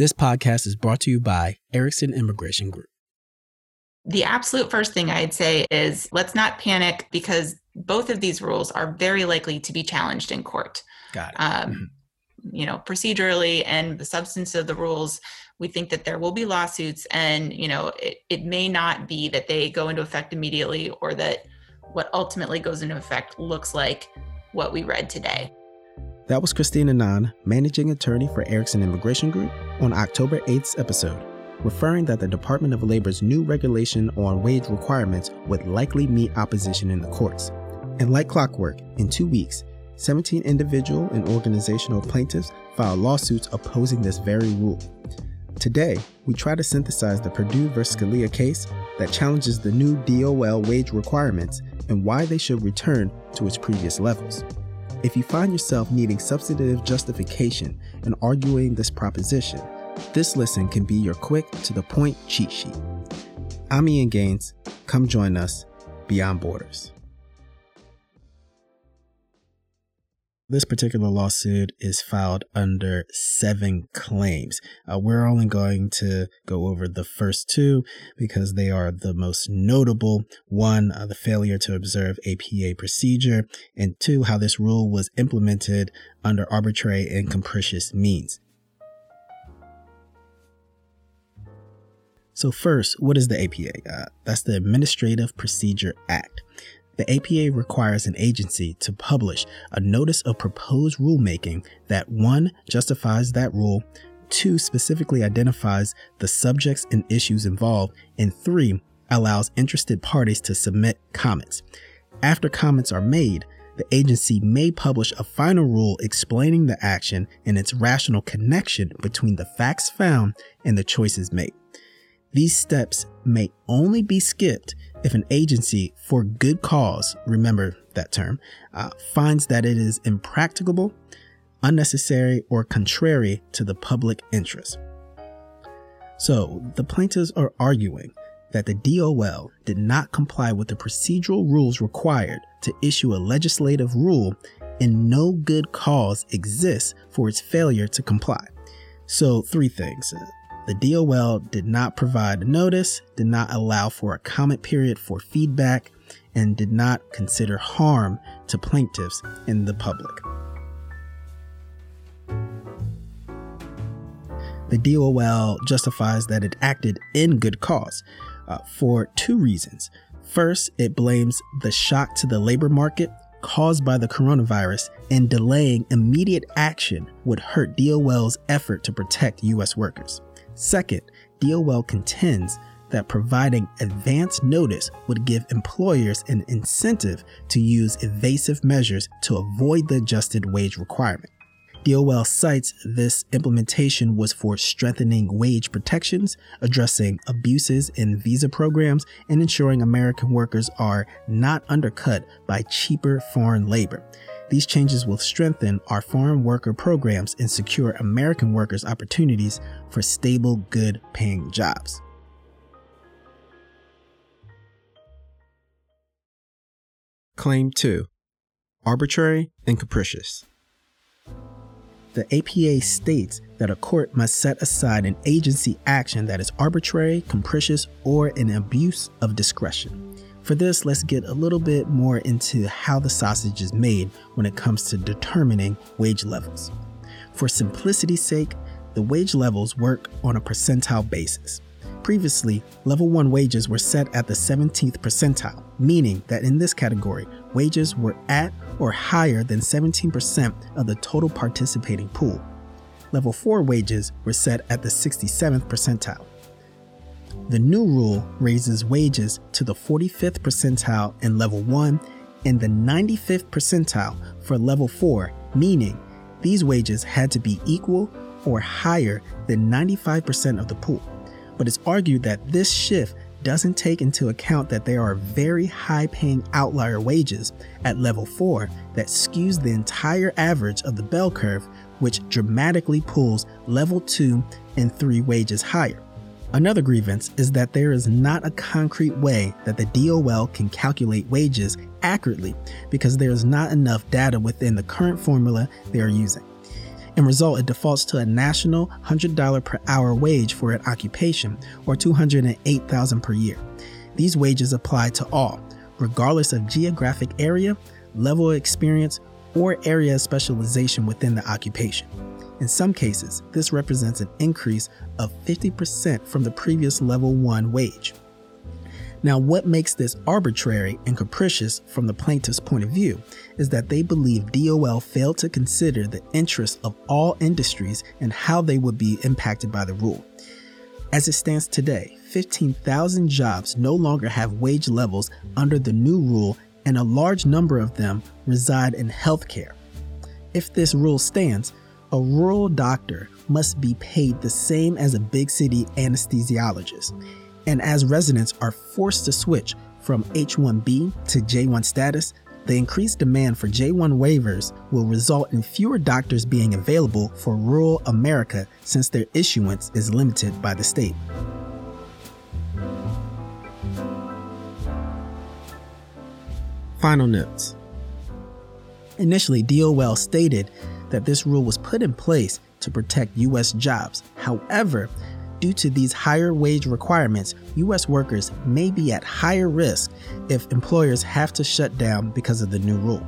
This podcast is brought to you by Erickson Immigration Group. The absolute first thing I'd say is let's not panic because both of these rules are very likely to be challenged in court. Got it. Um, Mhm. You know, procedurally and the substance of the rules, we think that there will be lawsuits, and you know, it, it may not be that they go into effect immediately or that what ultimately goes into effect looks like what we read today. That was Christina Nan, managing attorney for Erickson Immigration Group, on October 8th's episode, referring that the Department of Labor's new regulation on wage requirements would likely meet opposition in the courts. And like clockwork, in two weeks, 17 individual and organizational plaintiffs filed lawsuits opposing this very rule. Today, we try to synthesize the Purdue v. Scalia case that challenges the new DOL wage requirements and why they should return to its previous levels. If you find yourself needing substantive justification in arguing this proposition, this listen can be your quick to the point cheat sheet. I'm Ian Gaines. Come join us beyond borders. This particular lawsuit is filed under seven claims. Uh, we're only going to go over the first two because they are the most notable. One, uh, the failure to observe APA procedure, and two, how this rule was implemented under arbitrary and capricious means. So, first, what is the APA? Uh, that's the Administrative Procedure Act. The APA requires an agency to publish a notice of proposed rulemaking that one, justifies that rule, two, specifically identifies the subjects and issues involved, and three, allows interested parties to submit comments. After comments are made, the agency may publish a final rule explaining the action and its rational connection between the facts found and the choices made. These steps may only be skipped if an agency, for good cause, remember that term, uh, finds that it is impracticable, unnecessary, or contrary to the public interest. So, the plaintiffs are arguing that the DOL did not comply with the procedural rules required to issue a legislative rule, and no good cause exists for its failure to comply. So, three things. The DOL did not provide notice, did not allow for a comment period for feedback, and did not consider harm to plaintiffs and the public. The DOL justifies that it acted in good cause uh, for two reasons. First, it blames the shock to the labor market caused by the coronavirus and delaying immediate action would hurt DOL's effort to protect U.S. workers. Second, DOL contends that providing advance notice would give employers an incentive to use evasive measures to avoid the adjusted wage requirement. DOL cites this implementation was for strengthening wage protections, addressing abuses in visa programs, and ensuring American workers are not undercut by cheaper foreign labor. These changes will strengthen our foreign worker programs and secure American workers opportunities for stable, good paying jobs. Claim 2 Arbitrary and Capricious. The APA states that a court must set aside an agency action that is arbitrary, capricious, or an abuse of discretion. For this, let's get a little bit more into how the sausage is made when it comes to determining wage levels. For simplicity's sake, the wage levels work on a percentile basis. Previously, level 1 wages were set at the 17th percentile, meaning that in this category, wages were at or higher than 17% of the total participating pool. Level 4 wages were set at the 67th percentile. The new rule raises wages to the 45th percentile in level 1 and the 95th percentile for level 4, meaning these wages had to be equal or higher than 95% of the pool. But it's argued that this shift doesn't take into account that there are very high paying outlier wages at level 4 that skews the entire average of the bell curve, which dramatically pulls level 2 and 3 wages higher. Another grievance is that there is not a concrete way that the DOL can calculate wages accurately because there is not enough data within the current formula they are using. In result it defaults to a national $100 per hour wage for an occupation or $208,000 per year. These wages apply to all, regardless of geographic area, level of experience, or area of specialization within the occupation. In some cases, this represents an increase of 50% from the previous level 1 wage. Now, what makes this arbitrary and capricious from the plaintiff's point of view is that they believe DOL failed to consider the interests of all industries and how they would be impacted by the rule. As it stands today, 15,000 jobs no longer have wage levels under the new rule, and a large number of them reside in healthcare. If this rule stands, a rural doctor must be paid the same as a big city anesthesiologist. And as residents are forced to switch from H1B to J1 status, the increased demand for J1 waivers will result in fewer doctors being available for rural America since their issuance is limited by the state. Final notes. Initially, DOL stated that this rule was put in place to protect U.S. jobs. However, due to these higher wage requirements, U.S. workers may be at higher risk if employers have to shut down because of the new rule.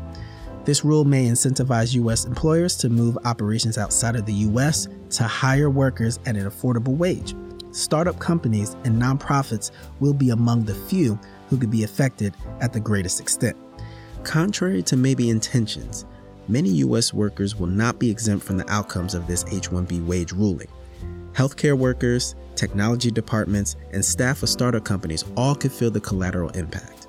This rule may incentivize U.S. employers to move operations outside of the U.S. to hire workers at an affordable wage. Startup companies and nonprofits will be among the few who could be affected at the greatest extent. Contrary to maybe intentions, many U.S. workers will not be exempt from the outcomes of this H 1B wage ruling. Healthcare workers, technology departments, and staff of startup companies all could feel the collateral impact.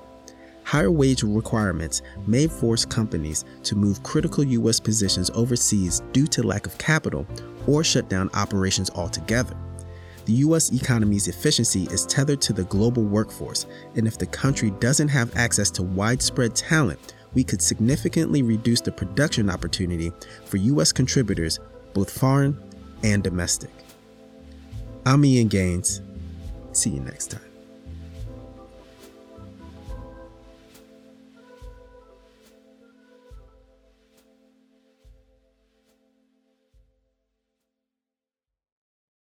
Higher wage requirements may force companies to move critical U.S. positions overseas due to lack of capital or shut down operations altogether. The U.S. economy's efficiency is tethered to the global workforce, and if the country doesn't have access to widespread talent, we could significantly reduce the production opportunity for U.S. contributors, both foreign and domestic. I'm Ian Gaines. See you next time.